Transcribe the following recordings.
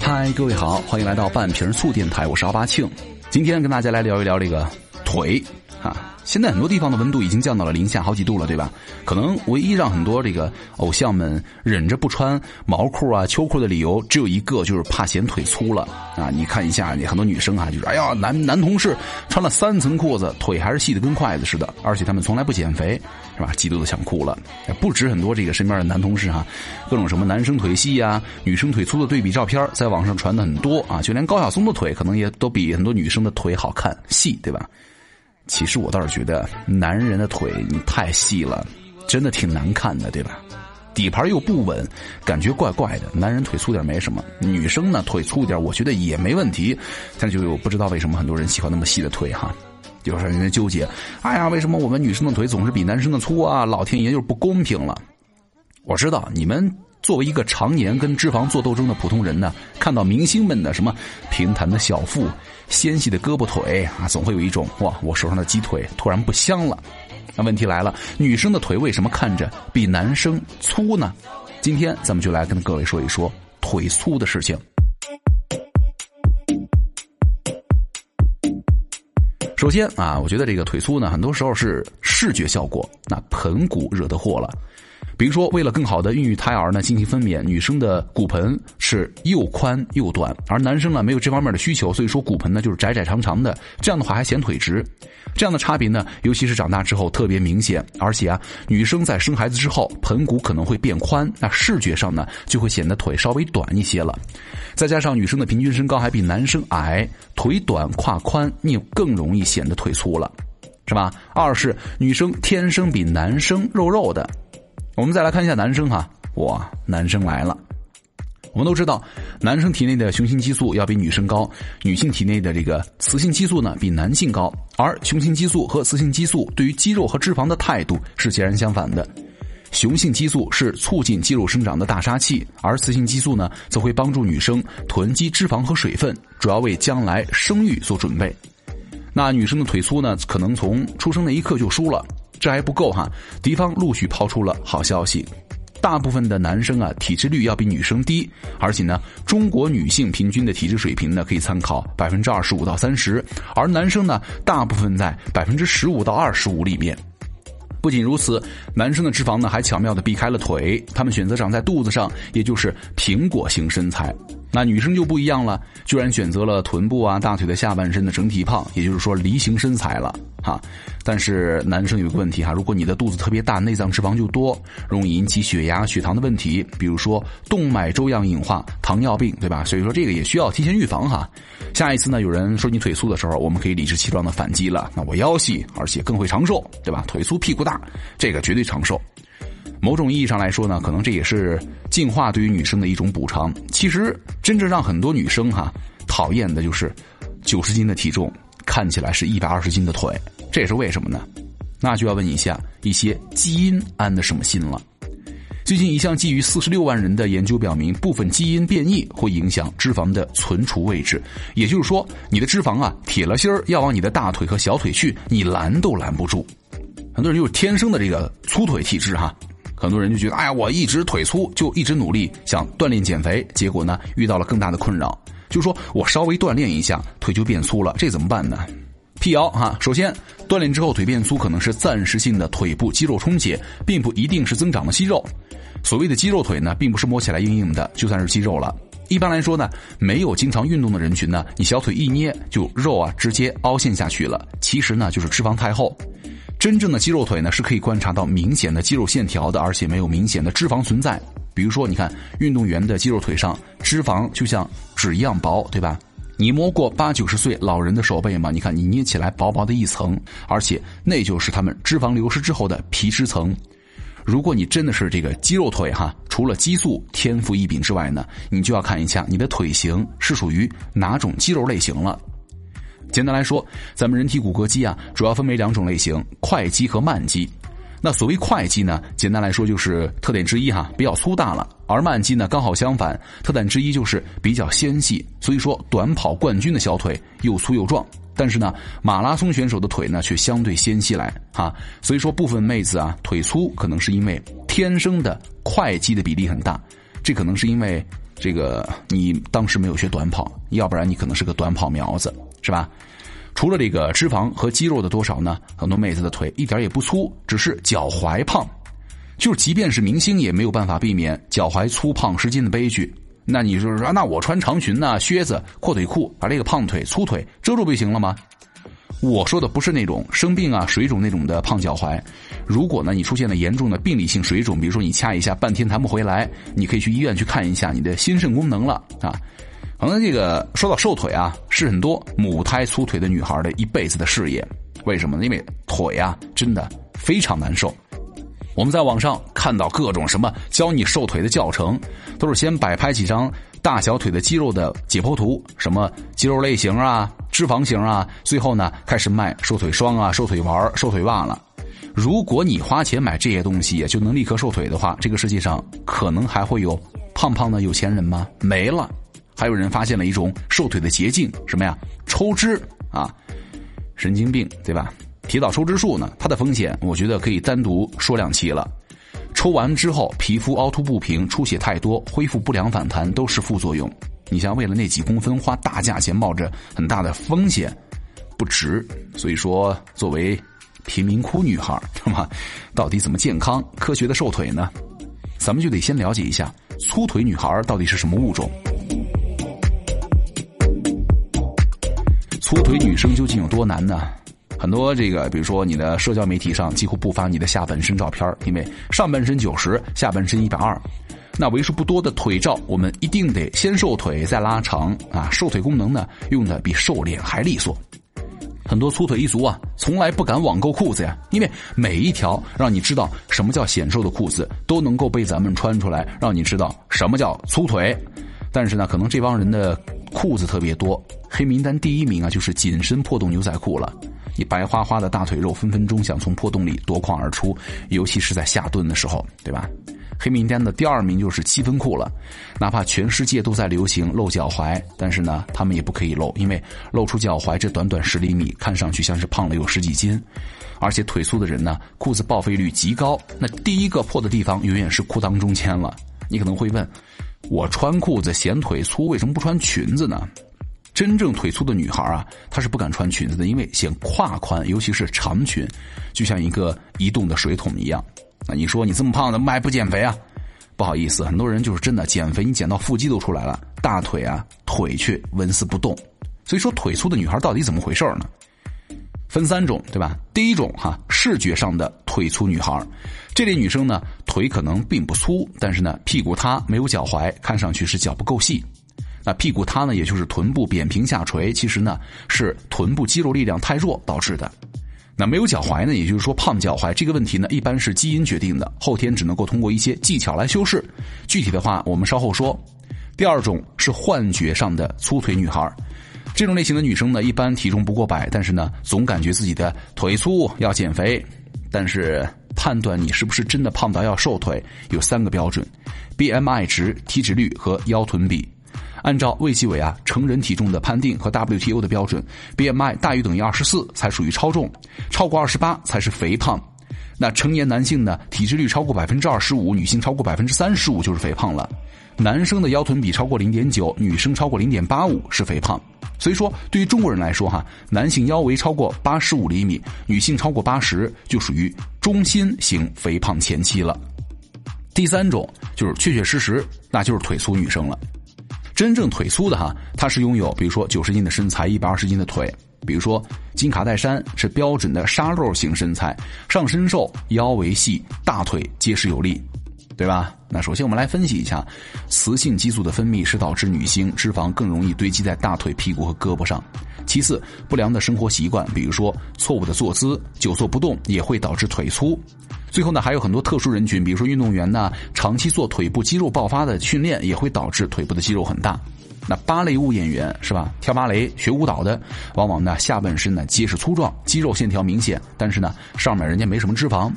嗨，各位好，欢迎来到半瓶醋电台，我是阿巴庆。今天跟大家来聊一聊这个腿啊。现在很多地方的温度已经降到了零下好几度了，对吧？可能唯一让很多这个偶像们忍着不穿毛裤啊、秋裤的理由只有一个，就是怕显腿粗了啊！你看一下，你很多女生啊，就是哎呀，男男同事穿了三层裤子，腿还是细的跟筷子似的，而且他们从来不减肥，是吧？嫉妒的想哭了。不止很多这个身边的男同事哈，各种什么男生腿细呀、女生腿粗的对比照片在网上传的很多啊，就连高晓松的腿可能也都比很多女生的腿好看细，对吧？其实我倒是觉得，男人的腿你太细了，真的挺难看的，对吧？底盘又不稳，感觉怪怪的。男人腿粗点没什么，女生呢腿粗点，我觉得也没问题。但就有不知道为什么很多人喜欢那么细的腿哈，有时候人家纠结。哎呀，为什么我们女生的腿总是比男生的粗啊？老天爷就是不公平了。我知道你们。作为一个常年跟脂肪做斗争的普通人呢，看到明星们的什么平坦的小腹、纤细的胳膊腿啊，总会有一种哇，我手上的鸡腿突然不香了。那问题来了，女生的腿为什么看着比男生粗呢？今天咱们就来跟各位说一说腿粗的事情。首先啊，我觉得这个腿粗呢，很多时候是视觉效果，那盆骨惹的祸了。比如说，为了更好的孕育胎儿呢，进行分娩，女生的骨盆是又宽又短，而男生呢没有这方面的需求，所以说骨盆呢就是窄窄长长的，这样的话还显腿直。这样的差别呢，尤其是长大之后特别明显。而且啊，女生在生孩子之后，盆骨可能会变宽，那视觉上呢就会显得腿稍微短一些了。再加上女生的平均身高还比男生矮，腿短胯宽，你更容易显得腿粗了，是吧？二是女生天生比男生肉肉的。我们再来看一下男生哈，哇，男生来了。我们都知道，男生体内的雄性激素要比女生高，女性体内的这个雌性激素呢比男性高，而雄性激素和雌性激素对于肌肉和脂肪的态度是截然相反的。雄性激素是促进肌肉生长的大杀器，而雌性激素呢则会帮助女生囤积脂肪和水分，主要为将来生育做准备。那女生的腿粗呢，可能从出生那一刻就输了。这还不够哈，敌方陆续抛出了好消息，大部分的男生啊体脂率要比女生低，而且呢，中国女性平均的体脂水平呢可以参考百分之二十五到三十，而男生呢大部分在百分之十五到二十五里面。不仅如此，男生的脂肪呢还巧妙的避开了腿，他们选择长在肚子上，也就是苹果型身材。那女生就不一样了，居然选择了臀部啊、大腿的下半身的整体胖，也就是说梨形身材了哈。但是男生有个问题哈，如果你的肚子特别大，内脏脂肪就多，容易引起血压、血糖的问题，比如说动脉粥样硬化、糖尿病，对吧？所以说这个也需要提前预防哈。下一次呢，有人说你腿粗的时候，我们可以理直气壮的反击了。那我腰细，而且更会长寿，对吧？腿粗屁股大，这个绝对长寿。某种意义上来说呢，可能这也是进化对于女生的一种补偿。其实，真正让很多女生哈讨厌的就是九十斤的体重看起来是一百二十斤的腿，这也是为什么呢？那就要问一下一些基因安的什么心了。最近一项基于四十六万人的研究表明，部分基因变异会影响脂肪的存储位置，也就是说，你的脂肪啊铁了心儿要往你的大腿和小腿去，你拦都拦不住。很多人就是天生的这个粗腿体质哈。很多人就觉得，哎呀，我一直腿粗，就一直努力想锻炼减肥，结果呢遇到了更大的困扰，就说我稍微锻炼一下，腿就变粗了，这怎么办呢？辟谣哈，首先锻炼之后腿变粗可能是暂时性的腿部肌肉充血，并不一定是增长了肌肉。所谓的肌肉腿呢，并不是摸起来硬硬的就算是肌肉了。一般来说呢，没有经常运动的人群呢，你小腿一捏就肉啊直接凹陷下去了，其实呢就是脂肪太厚。真正的肌肉腿呢，是可以观察到明显的肌肉线条的，而且没有明显的脂肪存在。比如说，你看运动员的肌肉腿上脂肪就像纸一样薄，对吧？你摸过八九十岁老人的手背吗？你看你捏起来薄薄的一层，而且那就是他们脂肪流失之后的皮脂层。如果你真的是这个肌肉腿哈，除了激素天赋异禀之外呢，你就要看一下你的腿型是属于哪种肌肉类型了。简单来说，咱们人体骨骼肌啊，主要分为两种类型：快肌和慢肌。那所谓快肌呢，简单来说就是特点之一哈，比较粗大了；而慢肌呢，刚好相反，特点之一就是比较纤细。所以说，短跑冠军的小腿又粗又壮，但是呢，马拉松选手的腿呢却相对纤细来哈。所以说，部分妹子啊腿粗，可能是因为天生的快肌的比例很大，这可能是因为这个你当时没有学短跑，要不然你可能是个短跑苗子，是吧？除了这个脂肪和肌肉的多少呢，很多妹子的腿一点也不粗，只是脚踝胖。就是即便是明星也没有办法避免脚踝粗胖失禁的悲剧。那你就是说，那我穿长裙、靴子、阔腿裤，把这个胖腿、粗腿遮住不行了吗？我说的不是那种生病啊、水肿那种的胖脚踝。如果呢，你出现了严重的病理性水肿，比如说你掐一下半天弹不回来，你可以去医院去看一下你的心肾功能了啊。可能这个说到瘦腿啊，是很多母胎粗腿的女孩的一辈子的事业。为什么呢？因为腿啊，真的非常难受。我们在网上看到各种什么教你瘦腿的教程，都是先摆拍几张大小腿的肌肉的解剖图，什么肌肉类型啊、脂肪型啊，最后呢开始卖瘦腿霜啊、瘦腿丸、瘦腿袜了。如果你花钱买这些东西就能立刻瘦腿的话，这个世界上可能还会有胖胖的有钱人吗？没了。还有人发现了一种瘦腿的捷径，什么呀？抽脂啊！神经病，对吧？提到抽脂术呢，它的风险我觉得可以单独说两期了。抽完之后，皮肤凹凸不平、出血太多、恢复不良反弹都是副作用。你像为了那几公分花大价钱，冒着很大的风险，不值。所以说，作为贫民窟女孩，是吧？到底怎么健康、科学的瘦腿呢？咱们就得先了解一下粗腿女孩到底是什么物种。粗腿女生究竟有多难呢？很多这个，比如说你的社交媒体上几乎不发你的下半身照片，因为上半身九十，下半身一百二，那为数不多的腿照，我们一定得先瘦腿再拉长啊！瘦腿功能呢，用的比瘦脸还利索。很多粗腿一族啊，从来不敢网购裤子呀，因为每一条让你知道什么叫显瘦的裤子，都能够被咱们穿出来，让你知道什么叫粗腿。但是呢，可能这帮人的裤子特别多，黑名单第一名啊，就是紧身破洞牛仔裤了。你白花花的大腿肉，分分钟想从破洞里夺眶而出，尤其是在下蹲的时候，对吧？黑名单的第二名就是七分裤了，哪怕全世界都在流行露脚踝，但是呢，他们也不可以露，因为露出脚踝这短短十厘米，看上去像是胖了有十几斤，而且腿粗的人呢，裤子报废率极高，那第一个破的地方永远是裤裆中间了。你可能会问，我穿裤子显腿粗，为什么不穿裙子呢？真正腿粗的女孩啊，她是不敢穿裙子的，因为显胯宽，尤其是长裙，就像一个移动的水桶一样。那你说你这么胖，怎么还不减肥啊？不好意思，很多人就是真的减肥，你减到腹肌都出来了，大腿啊腿却纹丝不动。所以说，腿粗的女孩到底怎么回事呢？分三种，对吧？第一种哈，视觉上的腿粗女孩，这类女生呢，腿可能并不粗，但是呢，屁股塌，没有脚踝，看上去是脚不够细。那屁股塌呢，也就是臀部扁平下垂，其实呢是臀部肌肉力量太弱导致的。那没有脚踝呢，也就是说胖脚踝这个问题呢，一般是基因决定的，后天只能够通过一些技巧来修饰。具体的话，我们稍后说。第二种是幻觉上的粗腿女孩，这种类型的女生呢，一般体重不过百，但是呢，总感觉自己的腿粗，要减肥。但是判断你是不是真的胖到要瘦腿，有三个标准：BMI 值、体脂率和腰臀比。按照卫计委啊成人体重的判定和 WTO 的标准，BMI 大于等于二十四才属于超重，超过二十八才是肥胖。那成年男性呢，体脂率超过百分之二十五，女性超过百分之三十五就是肥胖了。男生的腰臀比超过零点九，女生超过零点八五是肥胖。所以说，对于中国人来说哈，男性腰围超过八十五厘米，女性超过八十就属于中心型肥胖前期了。第三种就是确确实实，那就是腿粗女生了。真正腿粗的哈，她是拥有比如说九十斤的身材，一百二十斤的腿。比如说金卡戴珊是标准的沙漏型身材，上身瘦，腰围细，大腿结实有力，对吧？那首先我们来分析一下，雌性激素的分泌是导致女性脂肪更容易堆积在大腿、屁股和胳膊上。其次，不良的生活习惯，比如说错误的坐姿、久坐不动，也会导致腿粗。最后呢，还有很多特殊人群，比如说运动员呢，长期做腿部肌肉爆发的训练，也会导致腿部的肌肉很大。那芭蕾舞演员是吧？跳芭蕾学舞蹈的，往往呢下半身呢结实粗壮，肌肉线条明显，但是呢上面人家没什么脂肪。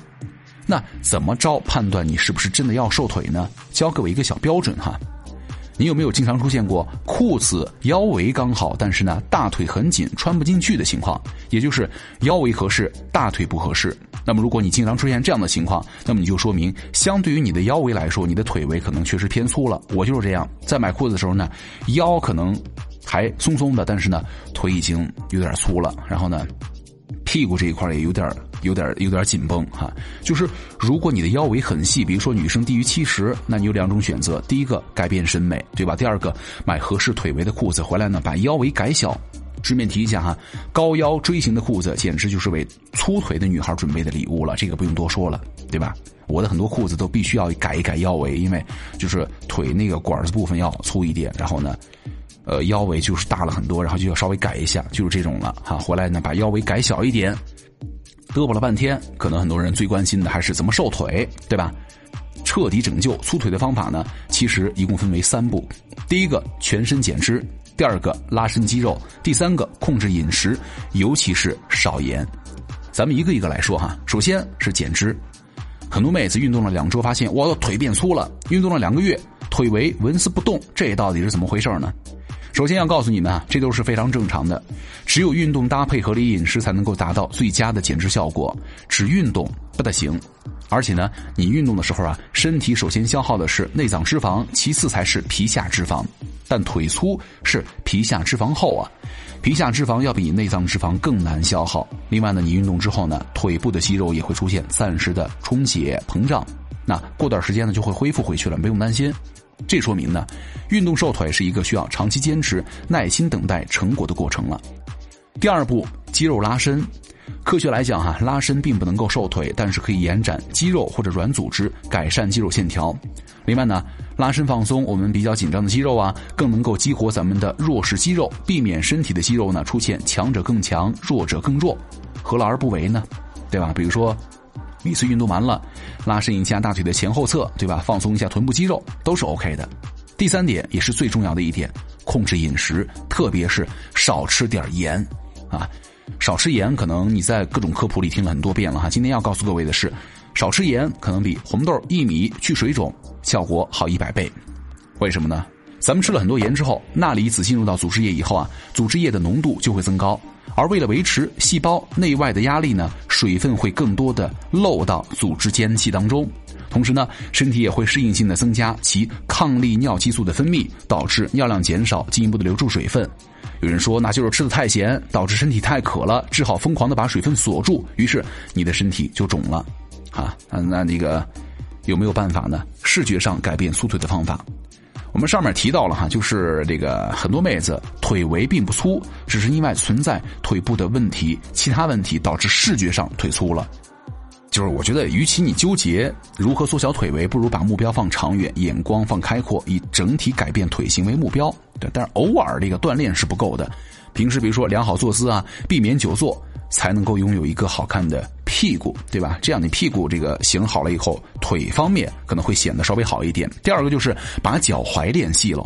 那怎么着判断你是不是真的要瘦腿呢？教各位一个小标准哈，你有没有经常出现过裤子腰围刚好，但是呢大腿很紧穿不进去的情况？也就是腰围合适，大腿不合适。那么如果你经常出现这样的情况，那么你就说明，相对于你的腰围来说，你的腿围可能确实偏粗了。我就是这样，在买裤子的时候呢，腰可能还松松的，但是呢腿已经有点粗了。然后呢，屁股这一块也有点。有点有点紧绷哈，就是如果你的腰围很细，比如说女生低于七十，那你有两种选择：第一个改变审美，对吧？第二个买合适腿围的裤子回来呢，把腰围改小。顺便提一下哈，高腰锥形的裤子简直就是为粗腿的女孩准备的礼物了，这个不用多说了，对吧？我的很多裤子都必须要改一改腰围，因为就是腿那个管子部分要粗一点，然后呢，呃，腰围就是大了很多，然后就要稍微改一下，就是这种了哈。回来呢，把腰围改小一点。嘚啵了半天，可能很多人最关心的还是怎么瘦腿，对吧？彻底拯救粗腿的方法呢，其实一共分为三步：第一个全身减脂，第二个拉伸肌肉，第三个控制饮食，尤其是少盐。咱们一个一个来说哈。首先是减脂，很多妹子运动了两周，发现我的腿变粗了；运动了两个月，腿围纹丝不动，这到底是怎么回事呢？首先要告诉你们啊，这都是非常正常的。只有运动搭配合理饮食，才能够达到最佳的减脂效果。只运动不太行。而且呢，你运动的时候啊，身体首先消耗的是内脏脂肪，其次才是皮下脂肪。但腿粗是皮下脂肪厚啊，皮下脂肪要比内脏脂肪更难消耗。另外呢，你运动之后呢，腿部的肌肉也会出现暂时的充血膨胀，那过段时间呢就会恢复回去了，不用担心。这说明呢，运动瘦腿是一个需要长期坚持、耐心等待成果的过程了。第二步，肌肉拉伸。科学来讲，哈，拉伸并不能够瘦腿，但是可以延展肌肉或者软组织，改善肌肉线条。另外呢，拉伸放松我们比较紧张的肌肉啊，更能够激活咱们的弱势肌肉，避免身体的肌肉呢出现强者更强、弱者更弱，何乐而不为呢？对吧？比如说。每次运动完了，拉伸一下大腿的前后侧，对吧？放松一下臀部肌肉，都是 OK 的。第三点也是最重要的一点，控制饮食，特别是少吃点盐啊！少吃盐，可能你在各种科普里听了很多遍了哈。今天要告诉各位的是，少吃盐可能比红豆、薏米去水肿效果好一百倍。为什么呢？咱们吃了很多盐之后，钠离子进入到组织液以后啊，组织液的浓度就会增高。而为了维持细胞内外的压力呢，水分会更多的漏到组织间隙当中，同时呢，身体也会适应性的增加其抗利尿激素的分泌，导致尿量减少，进一步的留住水分。有人说，那就是吃的太咸，导致身体太渴了，只好疯狂的把水分锁住，于是你的身体就肿了。啊，那那个有没有办法呢？视觉上改变粗腿的方法。我们上面提到了哈，就是这个很多妹子腿围并不粗，只是因为存在腿部的问题，其他问题导致视觉上腿粗了。就是我觉得，与其你纠结如何缩小腿围，不如把目标放长远，眼光放开阔，以整体改变腿型为目标。对，但是偶尔这个锻炼是不够的，平时比如说良好坐姿啊，避免久坐。才能够拥有一个好看的屁股，对吧？这样你屁股这个型好了以后，腿方面可能会显得稍微好一点。第二个就是把脚踝练细了。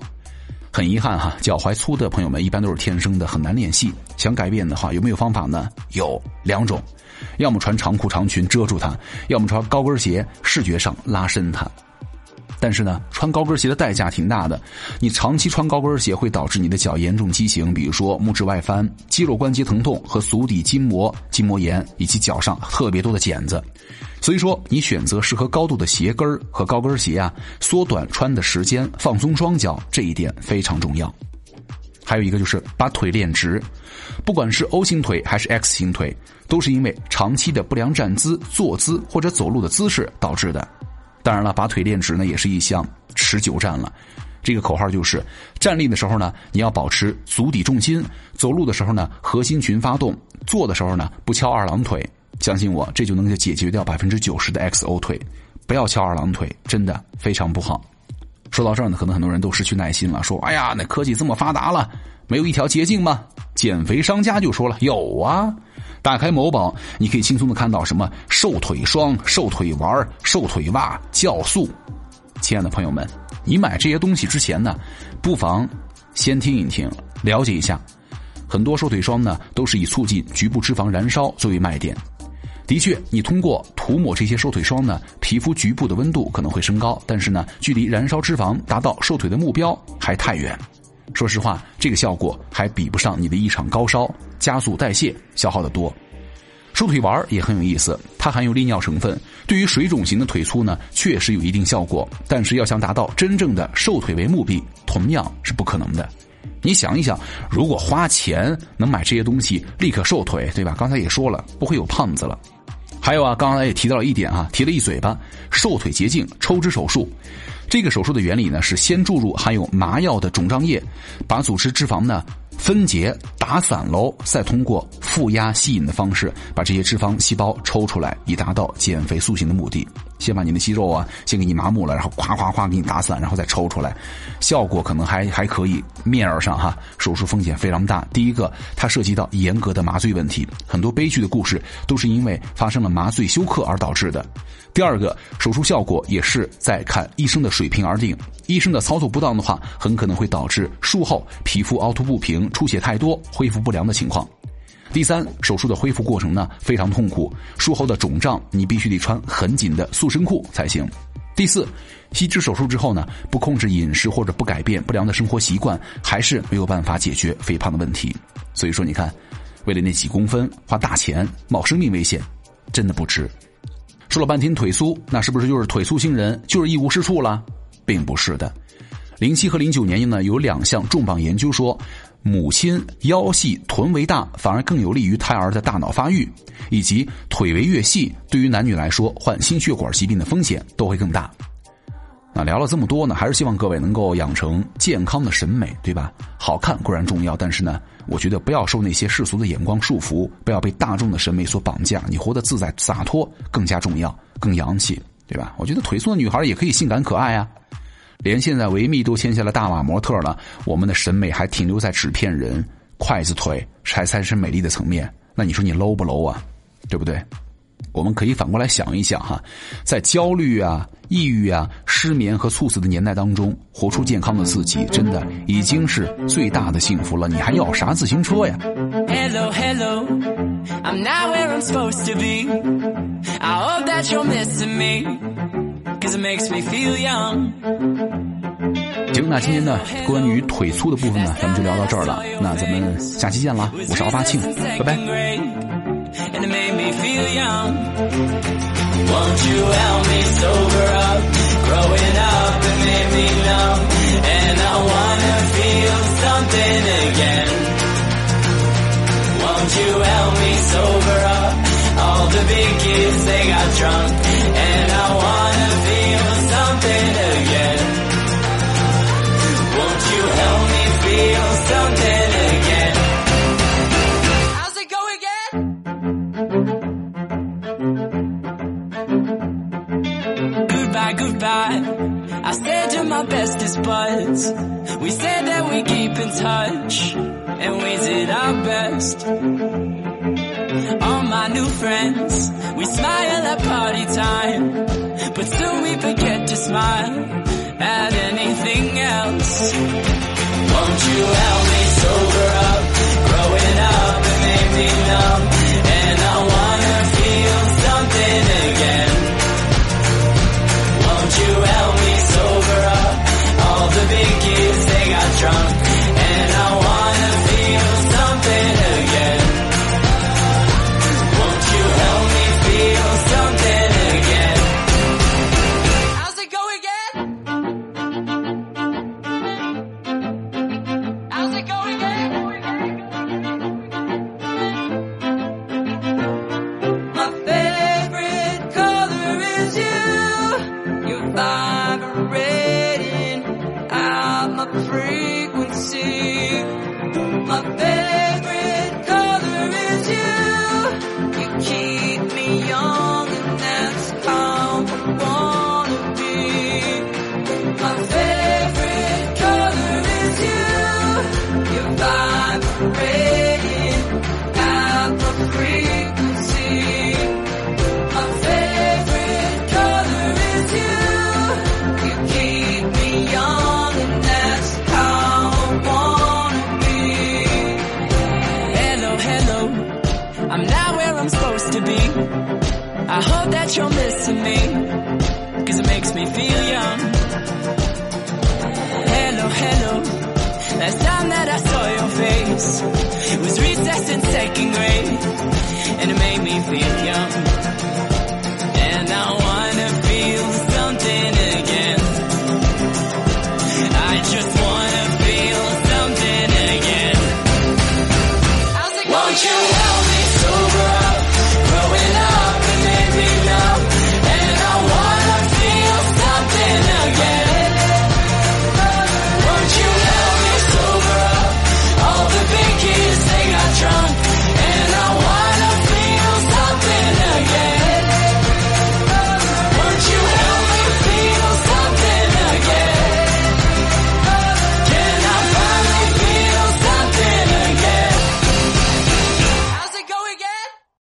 很遗憾哈，脚踝粗的朋友们一般都是天生的，很难练细。想改变的话，有没有方法呢？有两种，要么穿长裤长裙遮住它，要么穿高跟鞋，视觉上拉伸它。但是呢，穿高跟鞋的代价挺大的。你长期穿高跟鞋会导致你的脚严重畸形，比如说拇指外翻、肌肉关节疼痛和足底筋膜筋膜炎，以及脚上特别多的茧子。所以说，你选择适合高度的鞋跟和高跟鞋啊，缩短穿的时间，放松双脚，这一点非常重要。还有一个就是把腿练直，不管是 O 型腿还是 X 型腿，都是因为长期的不良站姿、坐姿或者走路的姿势导致的。当然了，把腿练直呢，也是一项持久战了。这个口号就是：站立的时候呢，你要保持足底重心；走路的时候呢，核心群发动；坐的时候呢，不翘二郎腿。相信我，这就能够解决掉百分之九十的 XO 腿。不要翘二郎腿，真的非常不好。说到这儿呢，可能很多人都失去耐心了，说：“哎呀，那科技这么发达了，没有一条捷径吗？”减肥商家就说了：“有啊。”打开某宝，你可以轻松的看到什么瘦腿霜、瘦腿丸、瘦腿袜、酵素。亲爱的朋友们，你买这些东西之前呢，不妨先听一听，了解一下。很多瘦腿霜呢，都是以促进局部脂肪燃烧作为卖点。的确，你通过涂抹这些瘦腿霜呢，皮肤局部的温度可能会升高，但是呢，距离燃烧脂肪达到瘦腿的目标还太远。说实话，这个效果还比不上你的一场高烧，加速代谢消耗的多。瘦腿丸也很有意思，它含有利尿成分，对于水肿型的腿粗呢，确实有一定效果。但是要想达到真正的瘦腿为目的，同样是不可能的。你想一想，如果花钱能买这些东西，立刻瘦腿，对吧？刚才也说了，不会有胖子了。还有啊，刚才也提到了一点啊，提了一嘴巴，瘦腿捷径抽脂手术。这个手术的原理呢，是先注入含有麻药的肿胀液，把组织脂肪呢。分解打散喽，再通过负压吸引的方式把这些脂肪细胞抽出来，以达到减肥塑形的目的。先把你的肌肉啊，先给你麻木了，然后咵咵咵给你打散，然后再抽出来，效果可能还还可以。面儿上哈，手术风险非常大。第一个，它涉及到严格的麻醉问题，很多悲剧的故事都是因为发生了麻醉休克而导致的。第二个，手术效果也是在看医生的水平而定，医生的操作不当的话，很可能会导致术后皮肤凹凸不平、出血太多、恢复不良的情况。第三，手术的恢复过程呢非常痛苦，术后的肿胀你必须得穿很紧的塑身裤才行。第四，吸脂手术之后呢，不控制饮食或者不改变不良的生活习惯，还是没有办法解决肥胖的问题。所以说，你看，为了那几公分花大钱冒生命危险，真的不值。说了半天腿粗，那是不是就是腿粗星人就是一无是处了？并不是的。零七和零九年呢有两项重磅研究说。母亲腰细臀围大，反而更有利于胎儿的大脑发育，以及腿围越细，对于男女来说患心血管疾病的风险都会更大。那聊了这么多呢，还是希望各位能够养成健康的审美，对吧？好看固然重要，但是呢，我觉得不要受那些世俗的眼光束缚，不要被大众的审美所绑架，你活得自在洒脱更加重要，更洋气，对吧？我觉得腿粗的女孩也可以性感可爱啊。连现在维密都签下了大码模特了，我们的审美还停留在纸片人、筷子腿才才是美丽的层面。那你说你 low 不 low 啊？对不对？我们可以反过来想一想哈，在焦虑啊、抑郁啊、失眠和猝死的年代当中，活出健康的自己，真的已经是最大的幸福了。你还要啥自行车呀？Hello, hello, I'm nowhere I'm supposed to be. I hope that you're missing me. 行，那今天呢，关于腿粗的部分呢，咱们就聊到这儿了。那咱们下期见啦！我是奥巴庆，拜拜。And it made me feel young. Won't you help me sober up? Growing up, it made me. And I wanna feel something again. Won't you help me sober up? All the big kids, they got drunk. And I wanna our bestest buds. We said that we keep in touch, and we did our best. All my new friends, we smile at party time, but soon we forget to smile at anything else. Won't you help me sober up? Growing up, it made me numb, face was recess in second grade, and it made me feel young. And I wanna feel something again. I just